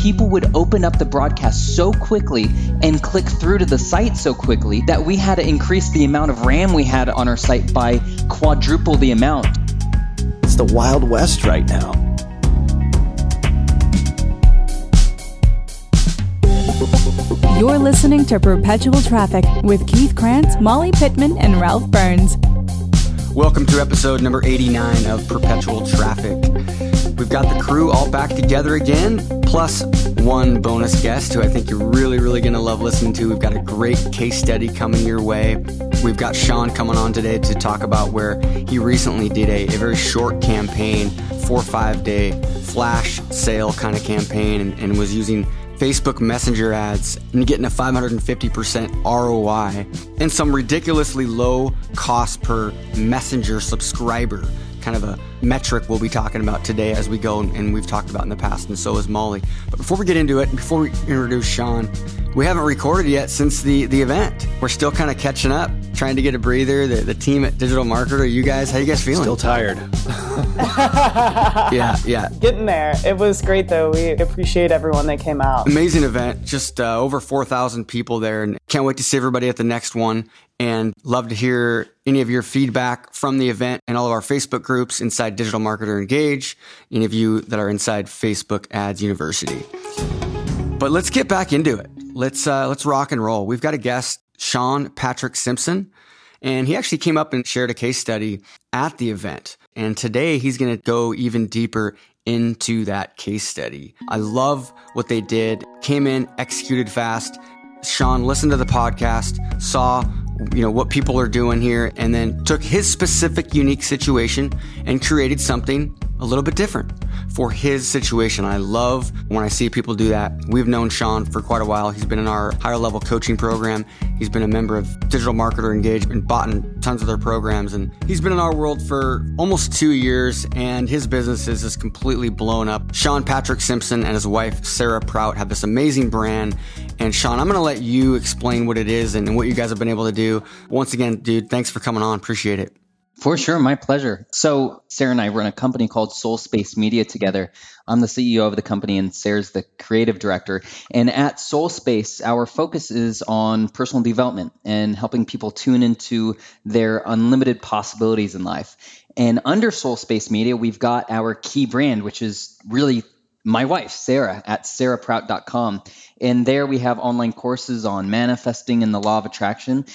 People would open up the broadcast so quickly and click through to the site so quickly that we had to increase the amount of RAM we had on our site by quadruple the amount. It's the Wild West right now. You're listening to Perpetual Traffic with Keith Krance, Molly Pittman, and Ralph Burns. Welcome to episode number 89 of Perpetual Traffic. We've got the crew all back together again, plus one bonus guest who I think you're really, really going to love listening to. We've got a great case study coming your way. We've got Sean coming on today to talk about where he recently did a, a very short campaign, four or five day flash sale kind of campaign, and, and was using Facebook Messenger ads and getting a 550% ROI and some ridiculously low cost per Messenger subscriber. Kind of a metric we'll be talking about today as we go, and we've talked about in the past, and so is Molly. But before we get into it, before we introduce Sean, we haven't recorded yet since the, the event. We're still kind of catching up, trying to get a breather. The, the team at Digital Marketer, you guys, how you guys feeling? Still tired. yeah, yeah. Getting there. It was great though. We appreciate everyone that came out. Amazing event. Just uh, over 4,000 people there. And can't wait to see everybody at the next one. And love to hear any of your feedback from the event and all of our Facebook groups inside Digital Marketer Engage, any of you that are inside Facebook Ads University. But let's get back into it. Let's uh, let's rock and roll. We've got a guest, Sean Patrick Simpson, and he actually came up and shared a case study at the event. And today he's going to go even deeper into that case study. I love what they did. Came in, executed fast. Sean listened to the podcast, saw you know what people are doing here and then took his specific unique situation and created something a little bit different for his situation. I love when I see people do that. We've known Sean for quite a while. He's been in our higher level coaching program. He's been a member of Digital Marketer Engage and bought in tons of their programs. And he's been in our world for almost two years and his business is just completely blown up. Sean Patrick Simpson and his wife, Sarah Prout, have this amazing brand. And Sean, I'm going to let you explain what it is and what you guys have been able to do. Once again, dude, thanks for coming on. Appreciate it. For sure, my pleasure. So, Sarah and I run a company called Soul Space Media together. I'm the CEO of the company, and Sarah's the creative director. And at Soul Space, our focus is on personal development and helping people tune into their unlimited possibilities in life. And under Soul Space Media, we've got our key brand, which is really my wife, Sarah, at sarahprout.com. And there we have online courses on manifesting and the law of attraction.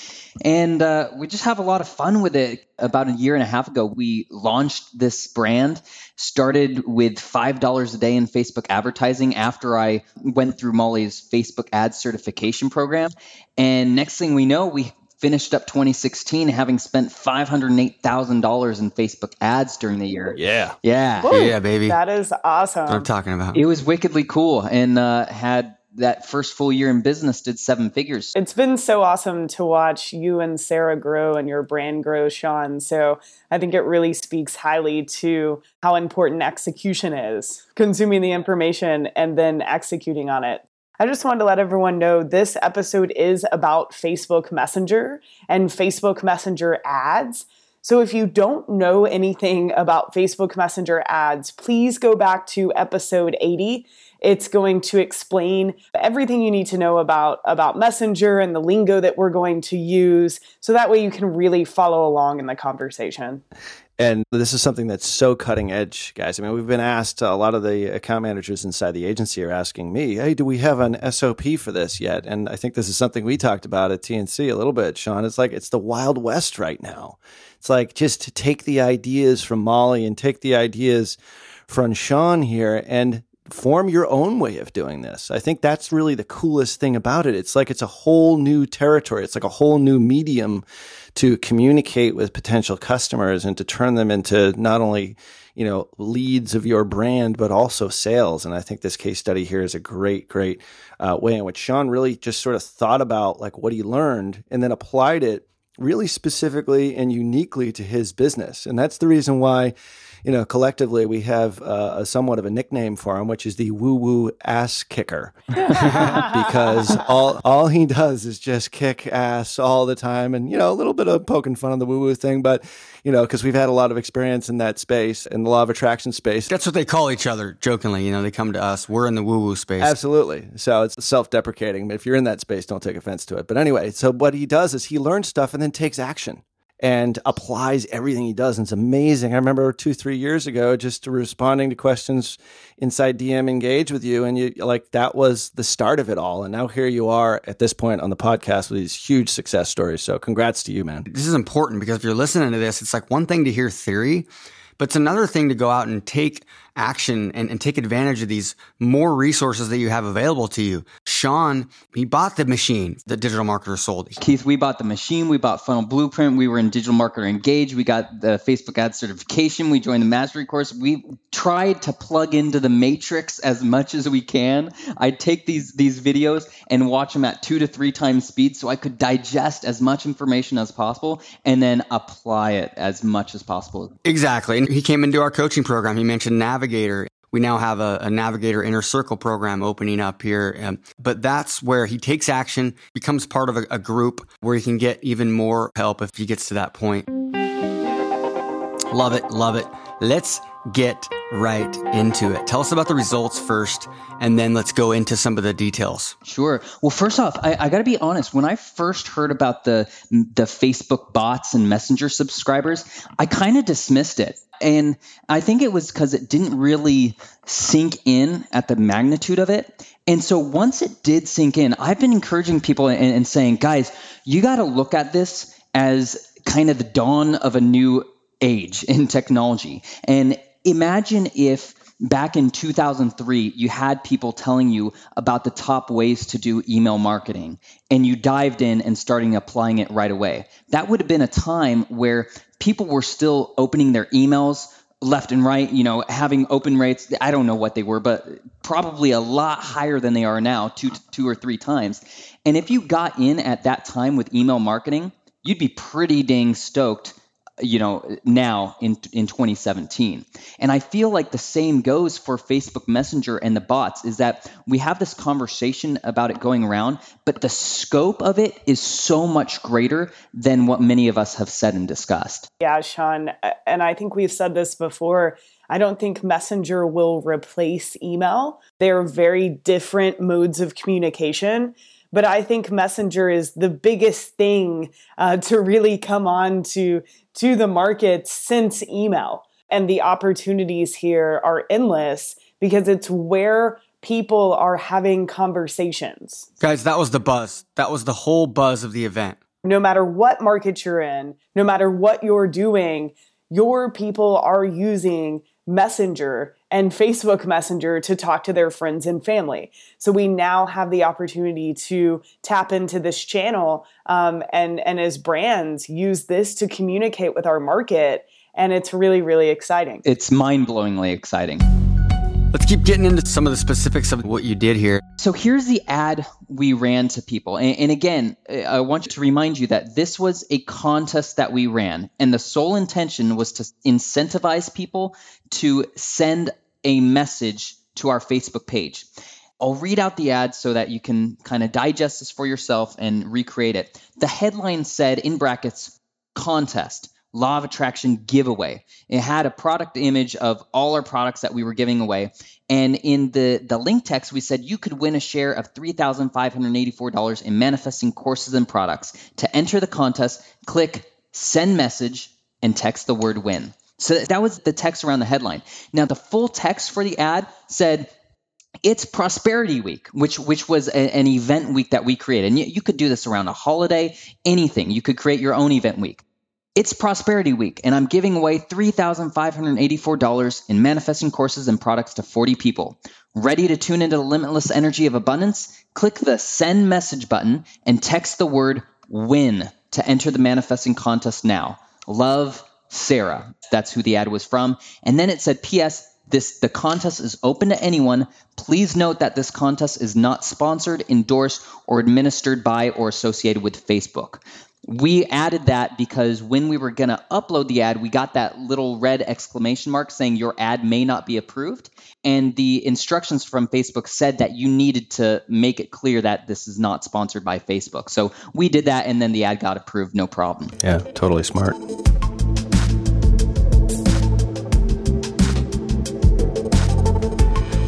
And uh, we just have a lot of fun with it. About a year and a half ago, we launched this brand, started with $5 a day in Facebook advertising after I went through Molly's Facebook ad certification program. And next thing we know, we finished up 2016 having spent $508,000 in Facebook ads during the year. Yeah. Yeah. Woo, Yeah, baby. That is awesome. That's what I'm talking about. It was wickedly cool and uh, had that first full year in business did seven figures. It's been so awesome to watch you and Sarah grow and your brand grow, Sean. So I think it really speaks highly to how important execution is consuming the information and then executing on it. I just wanted to let everyone know this episode is about Facebook Messenger and Facebook Messenger ads. So if you don't know anything about Facebook Messenger ads, please go back to episode 80 it's going to explain everything you need to know about, about Messenger and the lingo that we're going to use. So that way you can really follow along in the conversation. And this is something that's so cutting edge, guys. I mean, we've been asked, uh, a lot of the account managers inside the agency are asking me, hey, do we have an SOP for this yet? And I think this is something we talked about at TNC a little bit, Sean. It's like it's the Wild West right now. It's like just take the ideas from Molly and take the ideas from Sean here and form your own way of doing this. I think that's really the coolest thing about it. It's like it's a whole new territory. It's like a whole new medium to communicate with potential customers and to turn them into not only, you know, leads of your brand, but also sales. And I think this case study here is a great, great uh, way in which Sean really just sort of thought about like what he learned and then applied it really specifically and uniquely to his business. And that's the reason why you know, collectively we have uh, a somewhat of a nickname for him, which is the woo woo ass kicker, because all all he does is just kick ass all the time, and you know, a little bit of poking fun on the woo woo thing, but you know, because we've had a lot of experience in that space in the law of attraction space. That's what they call each other jokingly. You know, they come to us. We're in the woo woo space. Absolutely. So it's self deprecating. If you're in that space, don't take offense to it. But anyway, so what he does is he learns stuff and then takes action and applies everything he does. And it's amazing. I remember two, three years ago, just responding to questions inside DM Engage with you. And you like that was the start of it all. And now here you are at this point on the podcast with these huge success stories. So congrats to you, man. This is important because if you're listening to this, it's like one thing to hear theory, but it's another thing to go out and take action and, and take advantage of these more resources that you have available to you. Sean, he bought the machine that digital marketer sold. Keith, we bought the machine, we bought Funnel Blueprint, we were in Digital Marketer Engage, we got the Facebook ad certification, we joined the mastery course. We tried to plug into the matrix as much as we can. I'd take these these videos and watch them at two to three times speed so I could digest as much information as possible and then apply it as much as possible. Exactly. And he came into our coaching program. He mentioned Navigator. We now have a, a Navigator Inner Circle program opening up here. Um, but that's where he takes action, becomes part of a, a group where he can get even more help if he gets to that point. Love it. Love it. Let's get right into it. Tell us about the results first, and then let's go into some of the details. Sure. Well, first off, I, I got to be honest. When I first heard about the the Facebook bots and Messenger subscribers, I kind of dismissed it, and I think it was because it didn't really sink in at the magnitude of it. And so once it did sink in, I've been encouraging people and, and saying, guys, you got to look at this as kind of the dawn of a new age in technology. And imagine if back in 2003 you had people telling you about the top ways to do email marketing and you dived in and starting applying it right away. That would have been a time where people were still opening their emails left and right, you know, having open rates. I don't know what they were, but probably a lot higher than they are now, two, two or three times. And if you got in at that time with email marketing, you'd be pretty dang stoked you know now in in 2017 and i feel like the same goes for facebook messenger and the bots is that we have this conversation about it going around but the scope of it is so much greater than what many of us have said and discussed. Yeah sean and i think we've said this before. I don't think Messenger will replace email. They're very different modes of communication but I think Messenger is the biggest thing uh, to really come on to to the market since email. And the opportunities here are endless because it's where people are having conversations. Guys, that was the buzz. That was the whole buzz of the event. No matter what market you're in, no matter what you're doing, your people are using Messenger and Facebook Messenger to talk to their friends and family. So we now have the opportunity to tap into this channel um, and and as brands use this to communicate with our market, and it's really really exciting. It's mind blowingly exciting. Let's keep getting into some of the specifics of what you did here. So here's the ad we ran to people. And, and, again, I want to remind you that this was a contest that we ran. And the sole intention was to incentivize people to send a message to our Facebook page. I'll read out the ad so that you can kind of digest this for yourself and recreate it. The headline said in brackets, contest law of attraction giveaway. It had a product image of all our products that we were giving away. And in the, the link text, we said you could win a share of $3,584 in manifesting courses and products. To enter the contest, click send message and text the word win. So that was the text around the headline. Now, the full text for the ad said, it's prosperity week which which was a, an event week that we created and you, you, could do this around a holiday anything you could create your own event week it's Prosperity Week, and I'm giving away $3,584 in manifesting courses and products to 40 people. Ready to tune into the limitless energy of abundance? Click the send message button and text the word win to enter the manifesting contest now. Love, Sarah. That's who the ad was from. And then it said, P.S. This the contest is open to anyone. Please note that this contest is not sponsored, endorsed, or administered by or associated with Facebook we added that because when we were going to upload the ad, we got that little red exclamation mark saying your ad may not be approved. And the instructions from Facebook said that you needed to make it clear that this is not sponsored by Facebook. So we did that, and then the ad got approved, no problem. Yeah, totally smart.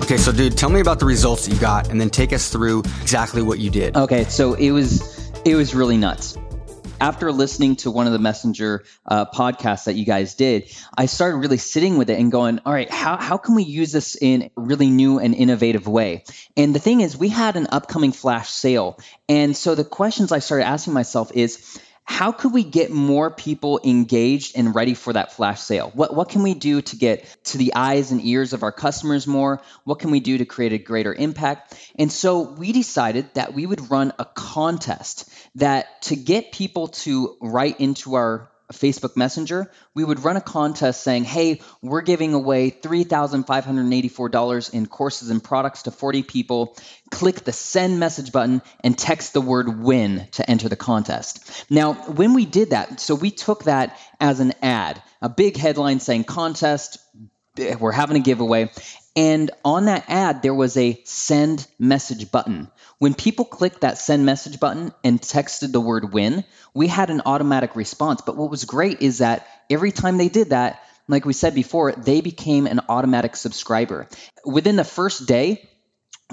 Okay, so dude, tell me about the results that you got, and then take us through exactly what you did. Okay, so it was it was really nuts after listening to one of the messenger uh, podcasts that you guys did i started really sitting with it and going all right how, how can we use this in a really new and innovative way? And the thing is we had an upcoming flash sale. And so the questions i started asking myself is how could we get more people engaged and ready for that flash sale? What, what can we do to get to the eyes and ears of our customers more? What can we do to create a greater impact? And so we decided that we would run a contest that to get people to write into our Facebook Messenger, we would run a contest saying, hey, we're giving away $3,584 in courses and products to 40 people. Click the send message button and text the word win to enter the contest. Now, when we did that, so we took that as an ad, a big headline saying contest, eh, we're having a giveaway. And on that ad, there was a send message button. When people clicked that send message button and texted the word win, we had an automatic response. But what was great is that every time they did that, like we said before, they became an automatic subscriber. Within the first day,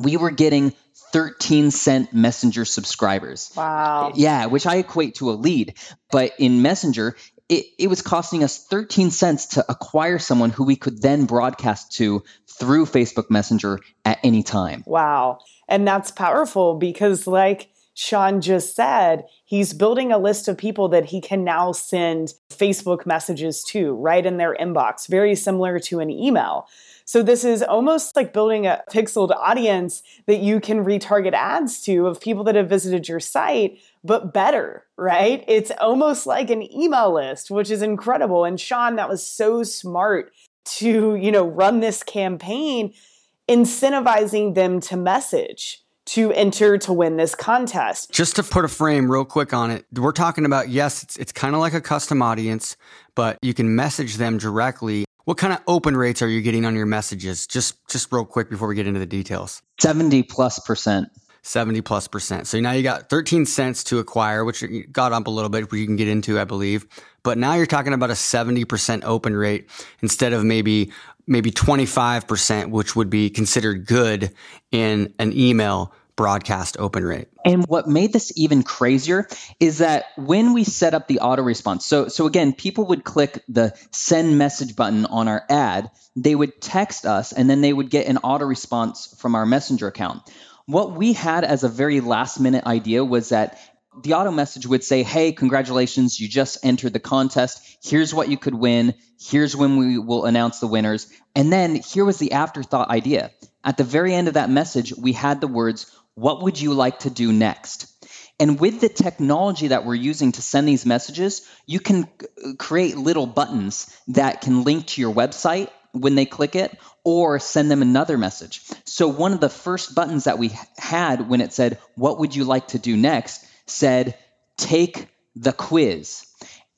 we were getting 13 cent messenger subscribers. Wow. Yeah, which I equate to a lead. But in Messenger, it, it was costing us 13 cents to acquire someone who we could then broadcast to through Facebook Messenger at any time. Wow. And that's powerful because, like Sean just said, he's building a list of people that he can now send Facebook messages to right in their inbox, very similar to an email. So this is almost like building a pixeled audience that you can retarget ads to of people that have visited your site, but better, right? It's almost like an email list, which is incredible. And Sean, that was so smart to, you know, run this campaign incentivizing them to message to enter to win this contest. Just to put a frame real quick on it, we're talking about yes, it's, it's kind of like a custom audience, but you can message them directly what kind of open rates are you getting on your messages? Just just real quick before we get into the details. 70 plus percent. 70 plus percent. So now you got 13 cents to acquire, which got up a little bit, which you can get into, I believe. But now you're talking about a 70% open rate instead of maybe maybe 25%, which would be considered good in an email broadcast open rate. And what made this even crazier is that when we set up the auto response, so so again, people would click the send message button on our ad, they would text us and then they would get an auto response from our messenger account. What we had as a very last minute idea was that the auto message would say, Hey, congratulations, you just entered the contest. Here's what you could win. Here's when we will announce the winners. And then here was the afterthought idea. At the very end of that message, we had the words, What would you like to do next? And with the technology that we're using to send these messages, you can create little buttons that can link to your website when they click it or send them another message. So, one of the first buttons that we had when it said, What would you like to do next? said, Take the quiz.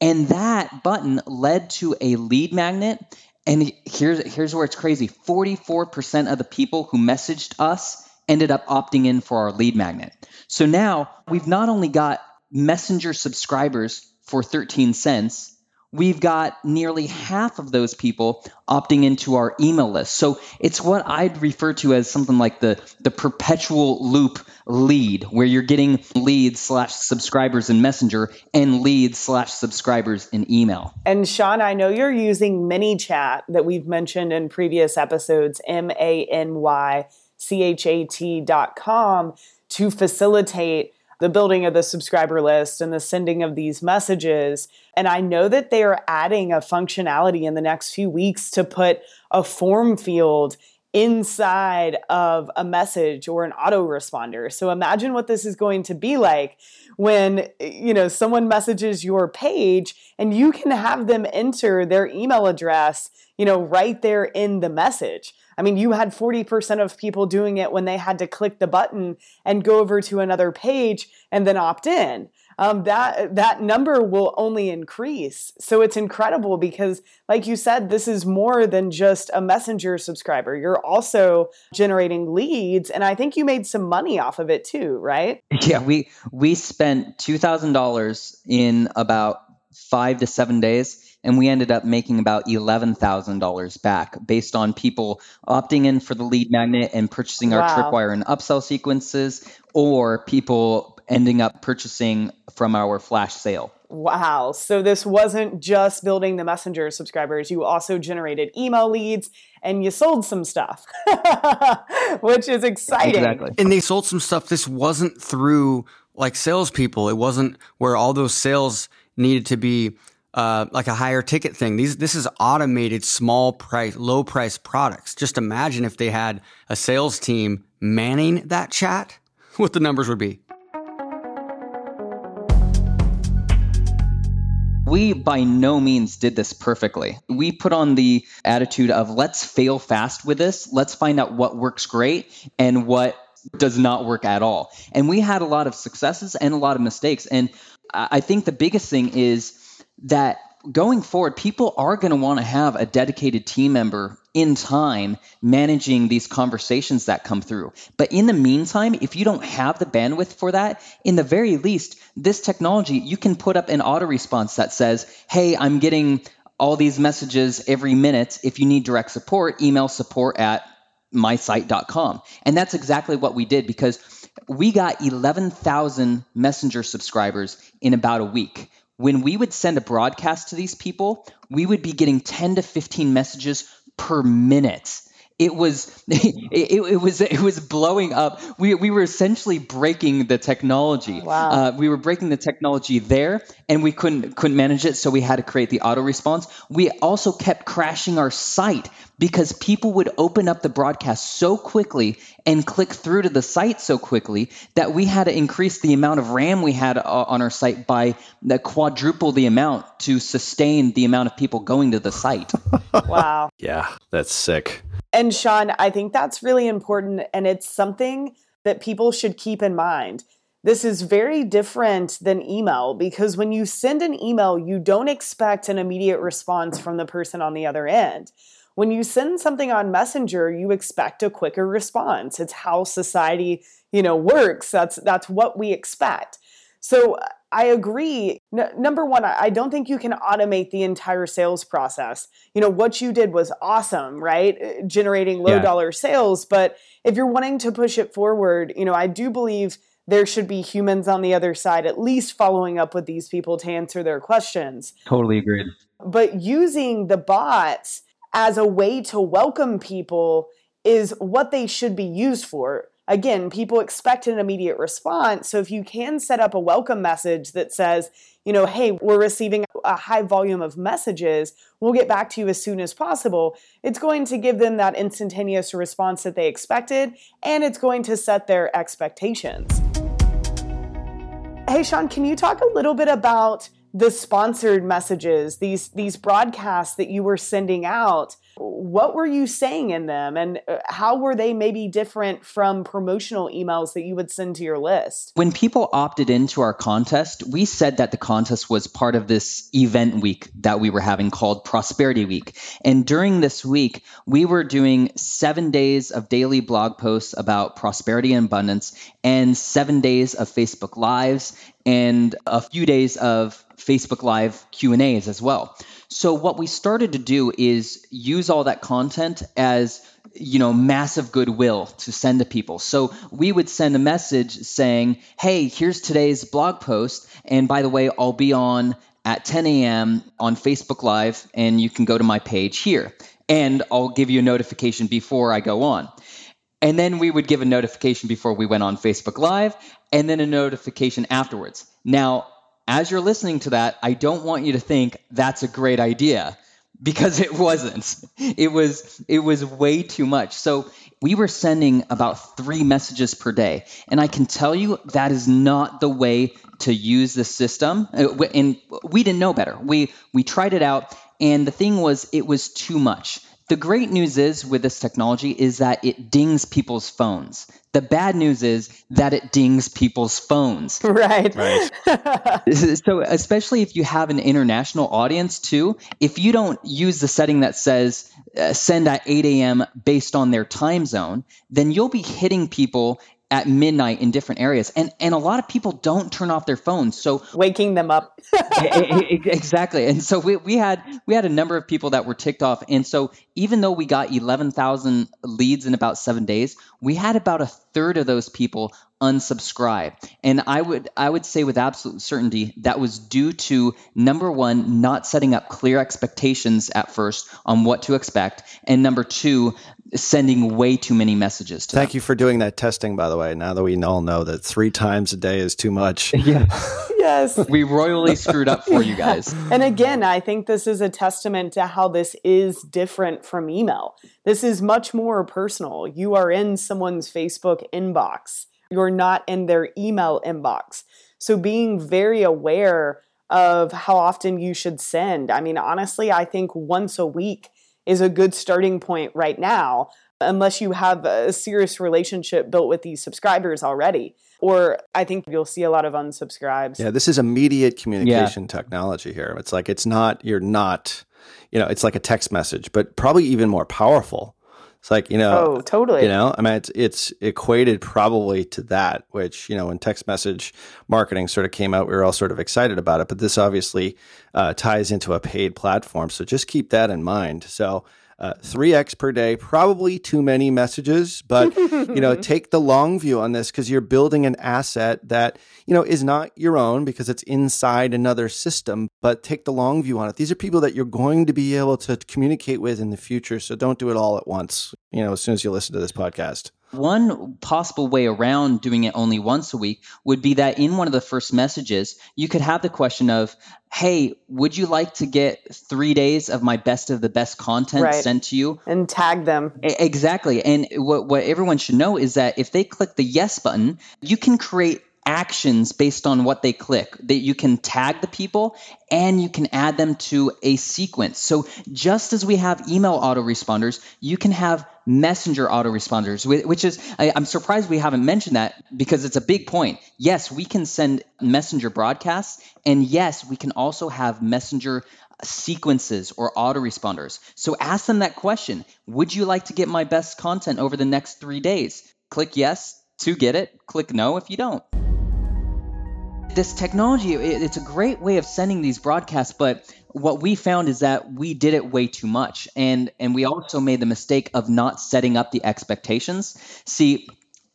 And that button led to a lead magnet. And here's, here's where it's crazy 44% of the people who messaged us ended up opting in for our lead magnet. So now we've not only got messenger subscribers for 13 cents, we've got nearly half of those people opting into our email list. So it's what I'd refer to as something like the, the perpetual loop lead, where you're getting leads slash subscribers in Messenger and leads slash subscribers in email. And Sean, I know you're using ManyChat that we've mentioned in previous episodes, M A N Y C H A T dot com, to facilitate the building of the subscriber list and the sending of these messages. And I know that they are adding a functionality in the next few weeks to put a form field inside of a message or an autoresponder. So imagine what this is going to be like when you know someone messages your page and you can have them enter their email address, you know, right there in the message. I mean, you had 40% of people doing it when they had to click the button and go over to another page and then opt in. Um, that that number will only increase. So it's incredible because, like you said, this is more than just a messenger subscriber. You're also generating leads, and I think you made some money off of it too, right? Yeah, we we spent two thousand dollars in about five to seven days and we ended up making about $11,000 back based on people opting in for the lead magnet and purchasing wow. our tripwire and upsell sequences or people ending up purchasing from our flash sale. Wow. So this wasn't just building the messenger subscribers. You also generated email leads and you sold some stuff, which is exciting. Exactly. And they sold some stuff. This wasn't through like salespeople. It wasn't where all those sales needed to be uh, like a higher ticket thing. These this is automated small price, low price products. Just imagine if they had a sales team manning that chat, what the numbers would be. We by no means did this perfectly. We put on the attitude of let's fail fast with this. Let's find out what works great and what does not work at all. And we had a lot of successes and a lot of mistakes. And I think the biggest thing is that going forward, people are going to want to have a dedicated team member in time managing these conversations that come through. But in the meantime, if you don't have the bandwidth for that, in the very least, this technology, you can put up an auto response that says, Hey, I'm getting all these messages every minute. If you need direct support, email support at mysite.com. And that's exactly what we did because we got 11,000 messenger subscribers in about a week when we would send a broadcast to these people, we would be getting 10 to 15 messages per minute it was it, it, was it was blowing up. We we were essentially breaking the technology. Wow. Uh, we were breaking the technology there, and we couldn't couldn't manage it, so we had to create the auto response. We also kept crashing our site because people would open up the broadcast so quickly and click through to the site so quickly that we had to increase the amount of RAM we had uh, on our site by the quadruple the amount to sustain the amount of people going to the site. wow. Yeah, that's sick. And Sean, I think that's really important. And it's something that people should keep in mind. This is very different than email because when you send an email, you don't expect an immediate response from the person on the other end. When you send something on Messenger, you expect a quicker response. It's how society, you know, works. That's that's what we expect. So I agree. Number one, I don't think you can automate the entire sales process. You know, what you did was awesome, right? Uh, generating low yeah. dollar sales. But if you're wanting to push it forward, you know, I do believe there should be humans on the other side, at least following up with these people to answer their questions. Totally agreed. But using the bots as a way to welcome people is what they should be used for again, people expect an immediate response. So if you can set up a welcome message that says, you know, hey, we're receiving a high volume of messages, we'll get back to you as soon as possible, it's going to give them that instantaneous response that they expected and it's going to set their expectations. Hey, Sean, can you talk a little bit about the sponsored messages, these these broadcasts that you were sending out, what were you saying in them and uh, how were they maybe different from promotional emails that you would send to your list? When people opted into our contest, we said that the contest was part of this event week that we were having called Prosperity Week. And during this week, we were doing 7 days of daily blog posts about prosperity and abundance and 7 days of Facebook lives and a few days of Facebook Live Q&As as well. So what we started to do is use all that content as you know massive goodwill to send to people. So we would send a message saying, "Hey, here's today's blog post, and by the way, I'll be on at 10 a.m. on Facebook Live, and you can go to my page here, and I'll give you a notification before I go on." And then we would give a notification before we went on Facebook Live, and then a notification afterwards. Now, as you're listening to that, I don't want you to think that's a great idea because it wasn't. It was it was way too much. So we were sending about 3 messages per day, and I can tell you that is not the way to use the system. Uh, and we didn't know better. We we tried it out and the thing was it was too much. The great news is with this technology is that it dings people's phones. The bad news is that it dings people's phones. Right. Right. so, especially if you have an international audience too, if you don't use the setting that says uh, send at 8 a.m. based on their time zone, then you'll be hitting people at midnight in different areas. And and a lot of people don't turn off their phones. So waking them up. Exactly. And so we, we had we had a number of people that were ticked off. And so even though we got 11,000 leads in about 7 days we had about a third of those people unsubscribe. And i would i would say with absolute certainty that was due to number 1 not setting up clear expectations at first on what to expect. And number 2 sending way too many messages to Thank them. you for doing that testing, by the way. Now that we all know that three times a day is too much. Yeah. yes. we royally screwed up for you guys. And again, I think this is a testament to how this is different from email. This is much more personal. You are in someone's Facebook inbox, you're not in their email inbox. So being very aware of how often you should send. I mean, honestly, I think once a week is a good starting point right now, unless you have a serious relationship built with these subscribers already. Or I think you'll see a lot of unsubscribes. Yeah, this is immediate communication yeah. technology here. It's like it's not, you're not, you know, it's like a text message, but probably even more powerful. It's like, you know, oh, totally. You know, I mean, it's, it's equated probably to that, which, you know, when text message marketing sort of came out, we were all sort of excited about it. But this obviously uh, ties into a paid platform. So just keep that in mind. So, uh, 3x per day probably too many messages but you know take the long view on this because you're building an asset that you know is not your own because it's inside another system but take the long view on it. These are people that you're going to be able to communicate with in the future so don't do it all at once you know as soon as you listen to this podcast one possible way around doing it only once a week would be that in one of the first messages, you could have the question of, Hey, would you like to get three days of my best of the best content right. sent to you? And tag them. Exactly. And what, what everyone should know is that if they click the yes button, you can create actions based on what they click that you can tag the people and you can add them to a sequence. So just as we have email autoresponders you can have messenger autoresponders which is I, i'm surprised we haven't mentioned that because it's a big point. Yes we can send messenger broadcasts and yes we can also have messenger sequences or autoresponders. So ask them that question. Would you like to get my best content over the next three days? Click yes to get it. Click no if you don't this technology it's a great way of sending these broadcasts but what we found is that we did it way too much and and we also made the mistake of not setting up the expectations see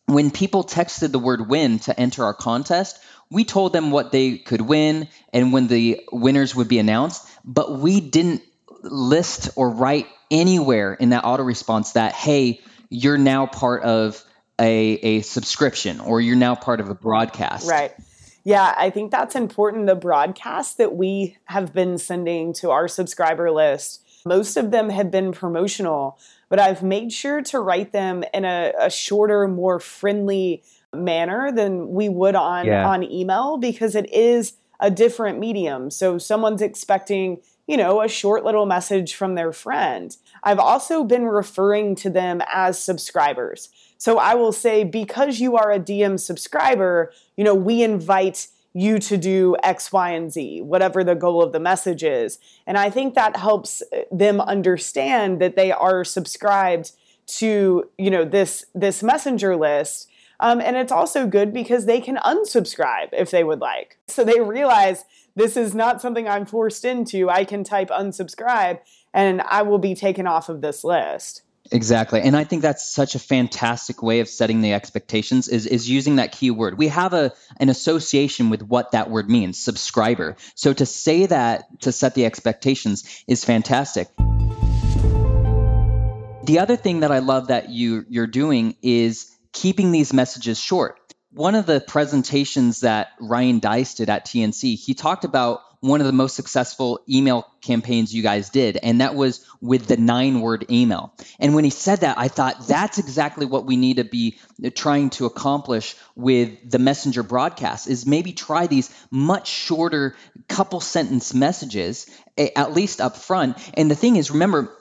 when people texted the word win to enter our contest we told them what they could win and when the winners would be announced but we didn't list or write anywhere in that auto response that hey you're now part of a, a subscription or you're now part of a broadcast. Right. Yeah, I think that's important. The broadcasts that we have been sending to our subscriber list, most of them have been promotional, but I've made sure to write them in a, a shorter, more friendly manner than we would on, yeah. on email because it is a different medium. So someone's expecting, you know, a short little message from their friend. I've also been referring to them as subscribers. So I will say, because you are a DM subscriber, you know, we invite you to do X, Y, and Z, whatever the goal of the message is. And I think that helps them understand that they are subscribed to, you know, this this messenger list. Um, and it's also good because they can unsubscribe if they would like. So they realize this is not something I'm forced into. I can type unsubscribe and I will be taken off of this list. Exactly. And I think that's such a fantastic way of setting the expectations is, is using that keyword. We have a an association with what that word means, subscriber. So to say that to set the expectations is fantastic. The other thing that I love that you you're doing is keeping these messages short. One of the presentations that Ryan Deiss did at TNC, he talked about one of the most successful email campaigns you guys did, and that was with the nine word email. And when he said that, I thought that's exactly what we need to be trying to accomplish with the messenger broadcast is maybe try these much shorter couple sentence messages at least up front. And the thing is, remember,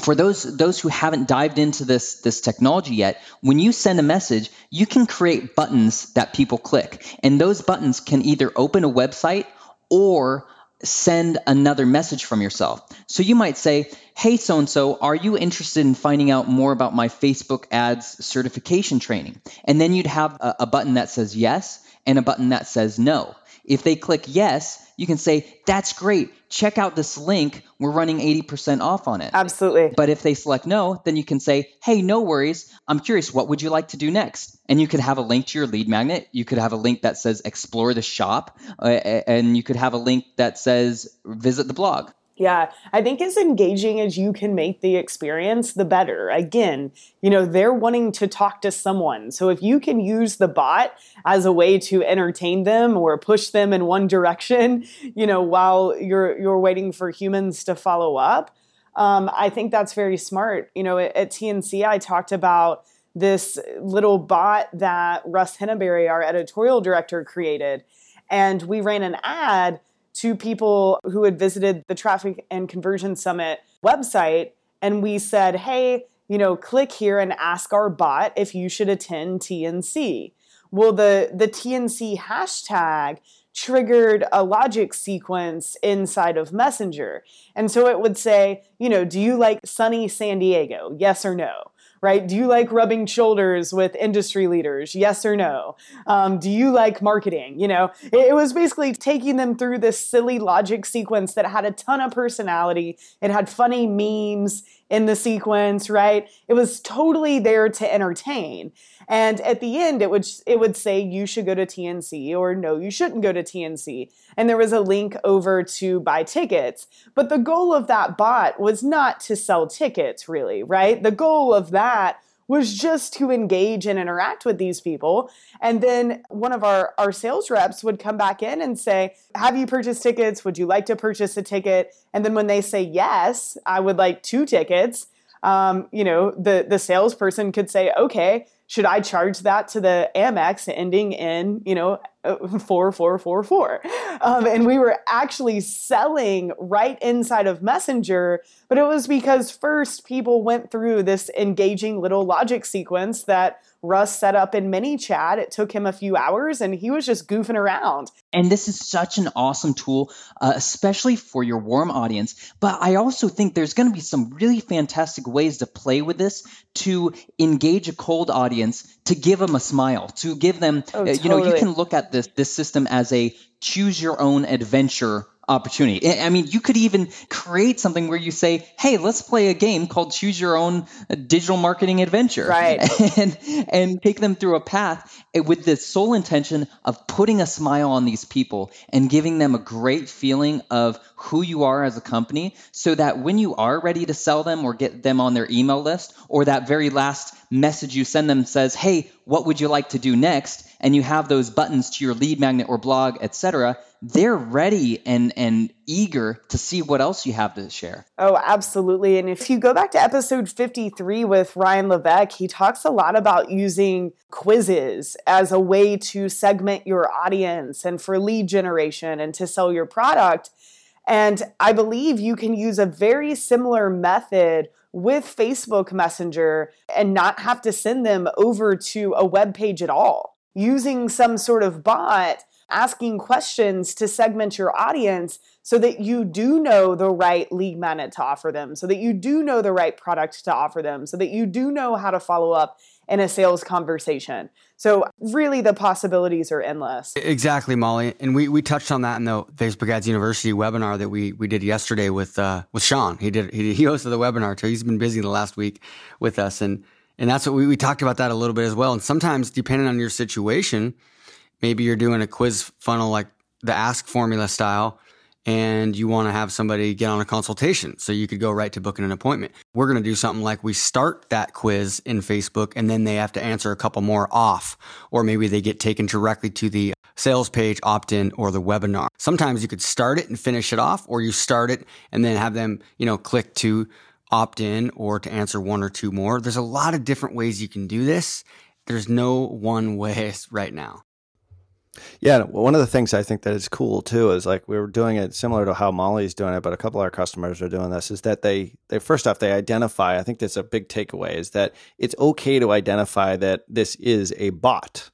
for those those who haven't dived into this this technology yet, when you send a message, you can create buttons that people click, and those buttons can either open a website or send another message from yourself. So you might say, Hey, so and so, are you interested in finding out more about my Facebook ads certification training? And then you'd have a, a button that says yes and a button that says no. If they click yes, you can say, That's great. Check out this link. We're running 80% off on it. Absolutely. But if they select no, then you can say, Hey, no worries. I'm curious, what would you like to do next? And you could have a link to your lead magnet. You could have a link that says explore the shop. Uh, and you could have a link that says visit the blog. Yeah, I think as engaging as you can make the experience, the better. Again, you know, they're wanting to talk to someone. So if you can use the bot as a way to entertain them or push them in one direction, you know, while you're you're waiting for humans to follow up, um, I think that's very smart. You know, at, at TNC, I talked about this little bot that Russ Henneberry, our editorial director, created, and we ran an ad to people who had visited the Traffic and Conversion Summit website. And we said, hey, you know, click here and ask our bot if you should attend TNC. Well, the, the TNC hashtag triggered a logic sequence inside of Messenger. And so it would say, you know, do you like sunny San Diego? Yes or no? Right? Do you like rubbing shoulders with industry leaders? Yes or no? Um, do you like marketing? You know, it, it was basically taking them through this silly logic sequence that had a ton of personality. It had funny memes in the sequence, right? It was totally there to entertain. And at the end, it would it would say you should go to TNC or no, you shouldn't go to TNC. And there was a link over to buy tickets. But the goal of that bot was not to sell tickets, really, right? The goal of that was just to engage and interact with these people. And then one of our, our sales reps would come back in and say, Have you purchased tickets? Would you like to purchase a ticket? And then when they say yes, I would like two tickets. Um, you know, the the salesperson could say, okay, should I charge that to the Amex ending in, you know, 4444? Um, and we were actually selling right inside of Messenger, but it was because first people went through this engaging little logic sequence that Russ set up in ManyChat. It took him a few hours and he was just goofing around. And this is such an awesome tool, uh, especially for your warm audience. But I also think there's going to be some really fantastic ways to play with this to engage a cold audience, to give them a smile, to give them, oh, uh, you know, you can look at this this system as a choose your own adventure opportunity. I mean, you could even create something where you say, "Hey, let's play a game called Choose Your Own uh, Digital Marketing Adventure," right? And and take them through a path eh, with the sole intention of putting a smile on these people and giving them a great feeling of who you are as a company, so that when you are ready to sell them or get them on their email list, or that very last message you send them says, "Hey, what would you like to do next?" And you have those buttons to your lead magnet or blog, etc they're ready and and eager to see what else you have to share. Oh, absolutely. And if you go back to episode 53 with Ryan Levesque, he talks a lot about using quizzes as a way to segment your audience and for lead generation and to sell your product. And I believe you can use a very similar method with Facebook Messenger and not have to send them over to a web page at all. Using some sort of bot asking questions to segment your audience so that you do know the right lead magnet to offer them, so that you do know the right product to offer them, so that you do know how to follow up in a sales conversation. So really the possibilities are endless. Exactly, Molly. And we, we touched on that in the Facebook Ads University webinar that we, we did yesterday with uh, with Sean. He did he, he hosted the webinar too. He's been busy the last week with us and and that's what we, we talked about that a little bit as well. And sometimes depending on your situation, maybe you're doing a quiz funnel like the ask formula style and you want to have somebody get on a consultation. So you could go right to booking an appointment. We're going to do something like we start that quiz in Facebook and then they have to answer a couple more off, or maybe they get taken directly to the sales page, opt in, or the webinar. Sometimes you could start it and finish it off, or you start it and then have them, you know, click to opt in or to answer one or two more. There's a lot of different ways you can do this. There's no one way right now. Yeah, one of the things I think that is cool too is like we were doing it similar to how Molly's doing it, but a couple of our customers are doing this. Is that they they first off they identify. I think that's a big takeaway is that it's okay to identify that this is a bot.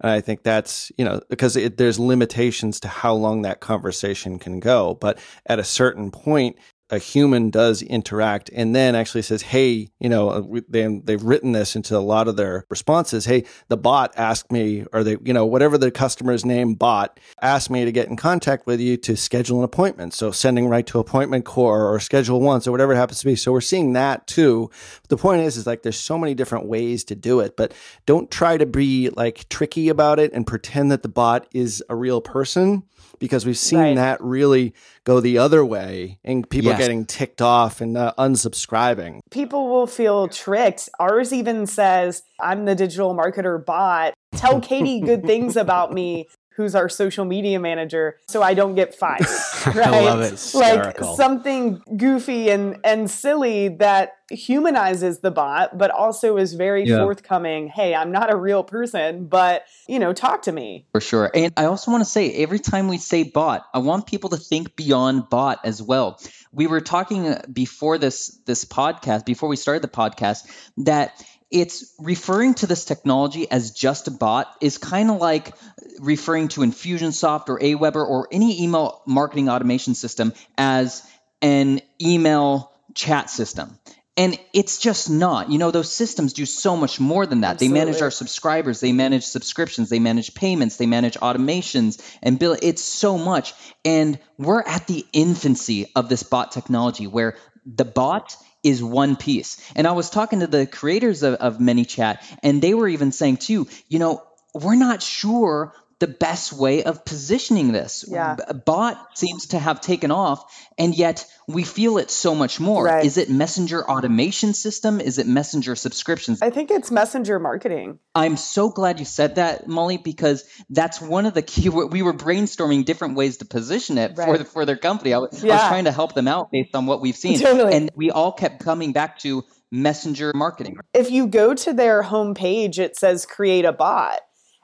And I think that's, you know, because it, there's limitations to how long that conversation can go. But at a certain point, a human does interact and then actually says, Hey, you know, uh, they, they've written this into a lot of their responses. Hey, the bot asked me, or they, you know, whatever the customer's name bot asked me to get in contact with you to schedule an appointment. So sending right to AppointmentCore or ScheduleOnce or whatever it happens to be. So we're seeing that too. The point is, is like there's so many different ways to do it, but don't try to be like tricky about it and pretend that the bot is a real person because we've seen right. that really go the other way and people yes. getting ticked off and uh, unsubscribing. People will feel tricked. Ours even says, I'm the DigitalMarketer bot. Tell Katie good things about me who's our social media manager, so I don't get fired. Right? I love it. Like something goofy and and silly that humanizes the bot, but also is very yeah. forthcoming. Hey, I'm not a real person, but you know, talk to me. For sure. And I also want to say every time we say bot, I want people to think beyond bot as well. We were talking before this this podcast, before we started the podcast, that it's referring to this technology as just a bot is kind of like referring to Infusionsoft or AWeber or any email marketing automation system as an email chat system. And it's just not. You know, those systems do so much more than that. Absolutely. They manage our subscribers, they manage subscriptions, they manage payments, they manage automations and bill. It's so much. And we're at the infancy of this bot technology where the bot is one piece. And I was talking to the creators of, of ManyChat, and they were even saying too, you know, we're not sure the best way of positioning this. Yeah. Bot seems to have taken off, and yet we feel it so much more. Right. Is it messenger automation system? Is it messenger subscriptions? I think it's messenger marketing. I'm so glad you said that, Molly, because that's one of the key. We were brainstorming different ways to position it right. for the, for their company. I was, yeah. I was trying to help them out based on what we've seen, totally. and we all kept coming back to messenger marketing. If you go to their homepage, it says create a bot.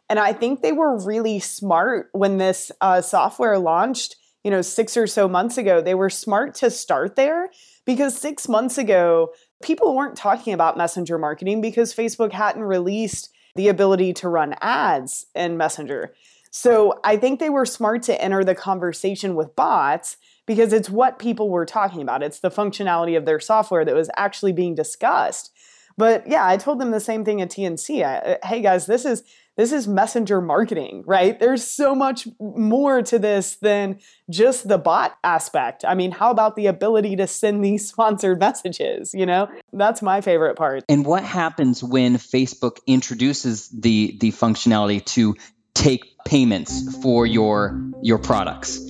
And I think they were really smart when this uh, software launched, you know, six or so months ago. They were smart to start there because six months ago, people weren't talking about messenger marketing because Facebook hadn't released the ability to run ads in Messenger. So I think they were smart to enter the conversation with bots because it's what people were talking about. It's the functionality of their software that was actually being discussed. But yeah, I told them the same thing at T&C. I, hey guys, this is this is messenger marketing, right? There's so much more to this than just the bot aspect. I mean, how about the ability to send these sponsored messages? You know, that's my favorite part. And what happens when Facebook introduces the the functionality to take payments for your your products?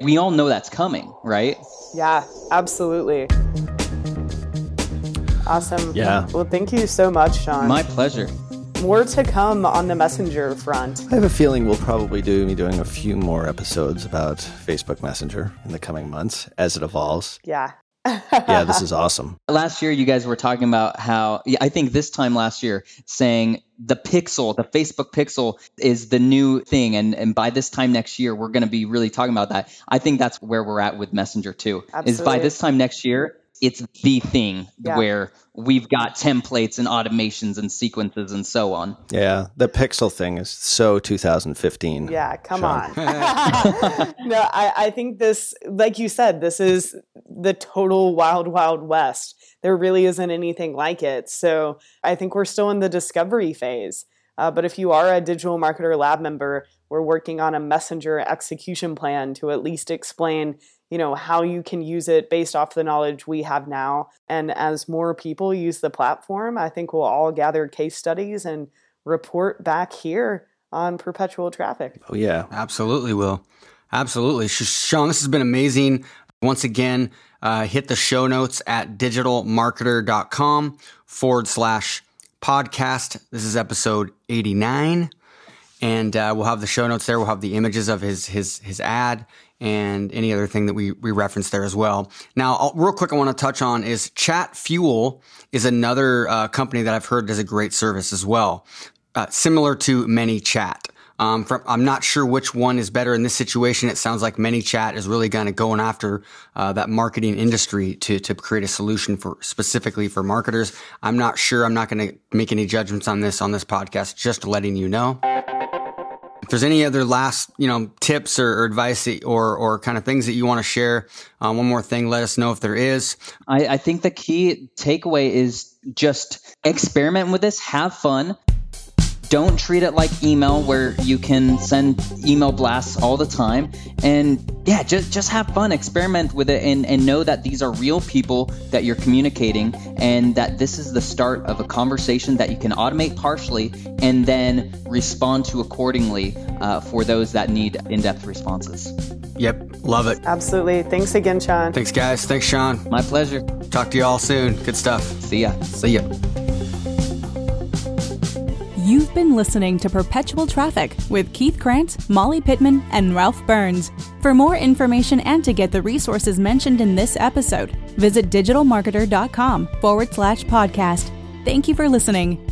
We all know that's coming, right? Yeah, absolutely. Awesome. Yeah. Well, thank you so much, Sean. My pleasure. More to come on the Messenger front. I have a feeling we'll probably do be doing a few more episodes about Facebook Messenger in the coming months as it evolves. Yeah. Yeah, this is awesome. Last year, you guys were talking about how, I think this time last year, saying the Pixel, the Facebook Pixel is the new thing. And, and by this time next year, we're going to be really talking about that. I think that's where we're at with Messenger too. Is by this time next year, it's the thing Yeah. where we've got templates and automations and sequences and so on. Yeah, the Pixel thing is so 2015. Yeah, come Sean. on. no, I, I think this, like you said, this is the total wild, wild west. There really isn't anything like it. So I think we're still in the discovery phase. Uh, but if you are a DigitalMarketer lab member, we're working on a messenger execution plan to at least explain you know how you can use it based off the knowledge we have now and as more people use the platform i think we'll all gather case studies and report back here on perpetual traffic Oh, yeah. Absolutely will. Absolutely. Sean, this has been amazing. Once again, uh, hit the show notes at digitalmarketer.com forward slash podcast. This is episode 89. And uh, we'll have the show notes there. We'll have the images of his his his ad and any other thing that we we reference there as well. Now, I'll, real quick, I want to touch on is Chatfuel is another uh, company that I've heard does a great service as well, uh, similar to ManyChat. Um, from, I'm not sure which one is better in this situation. It sounds like ManyChat is really kind of going after uh, that marketing industry to to create a solution for specifically for marketers. I'm not sure. I'm not going to make any judgments on this on this podcast. Just letting you know. If there's any other last, you know, tips or, or advice that, or or kind of things that you want to share, um, one more thing, let us know if there is. I, I think the key takeaway is just experiment with this, have fun. Don't treat it like email where you can send email blasts all the time. And yeah, just, just have fun, experiment with it, and, and know that these are real people that you're communicating, and that this is the start of a conversation that you can automate partially and then respond to accordingly uh, for those that need in depth responses. Yep, love it. absolutely thanks again sean Thanks, guys. Thanks, Sean. My pleasure. Talk to you all soon. Good stuff. See ya. See ya. Been listening to Perpetual Traffic with Keith Krance, Molly Pittman, and Ralph Burns. For more information and to get the resources mentioned in this episode, visit digitalmarketer.com forward slash podcast. Thank you for listening.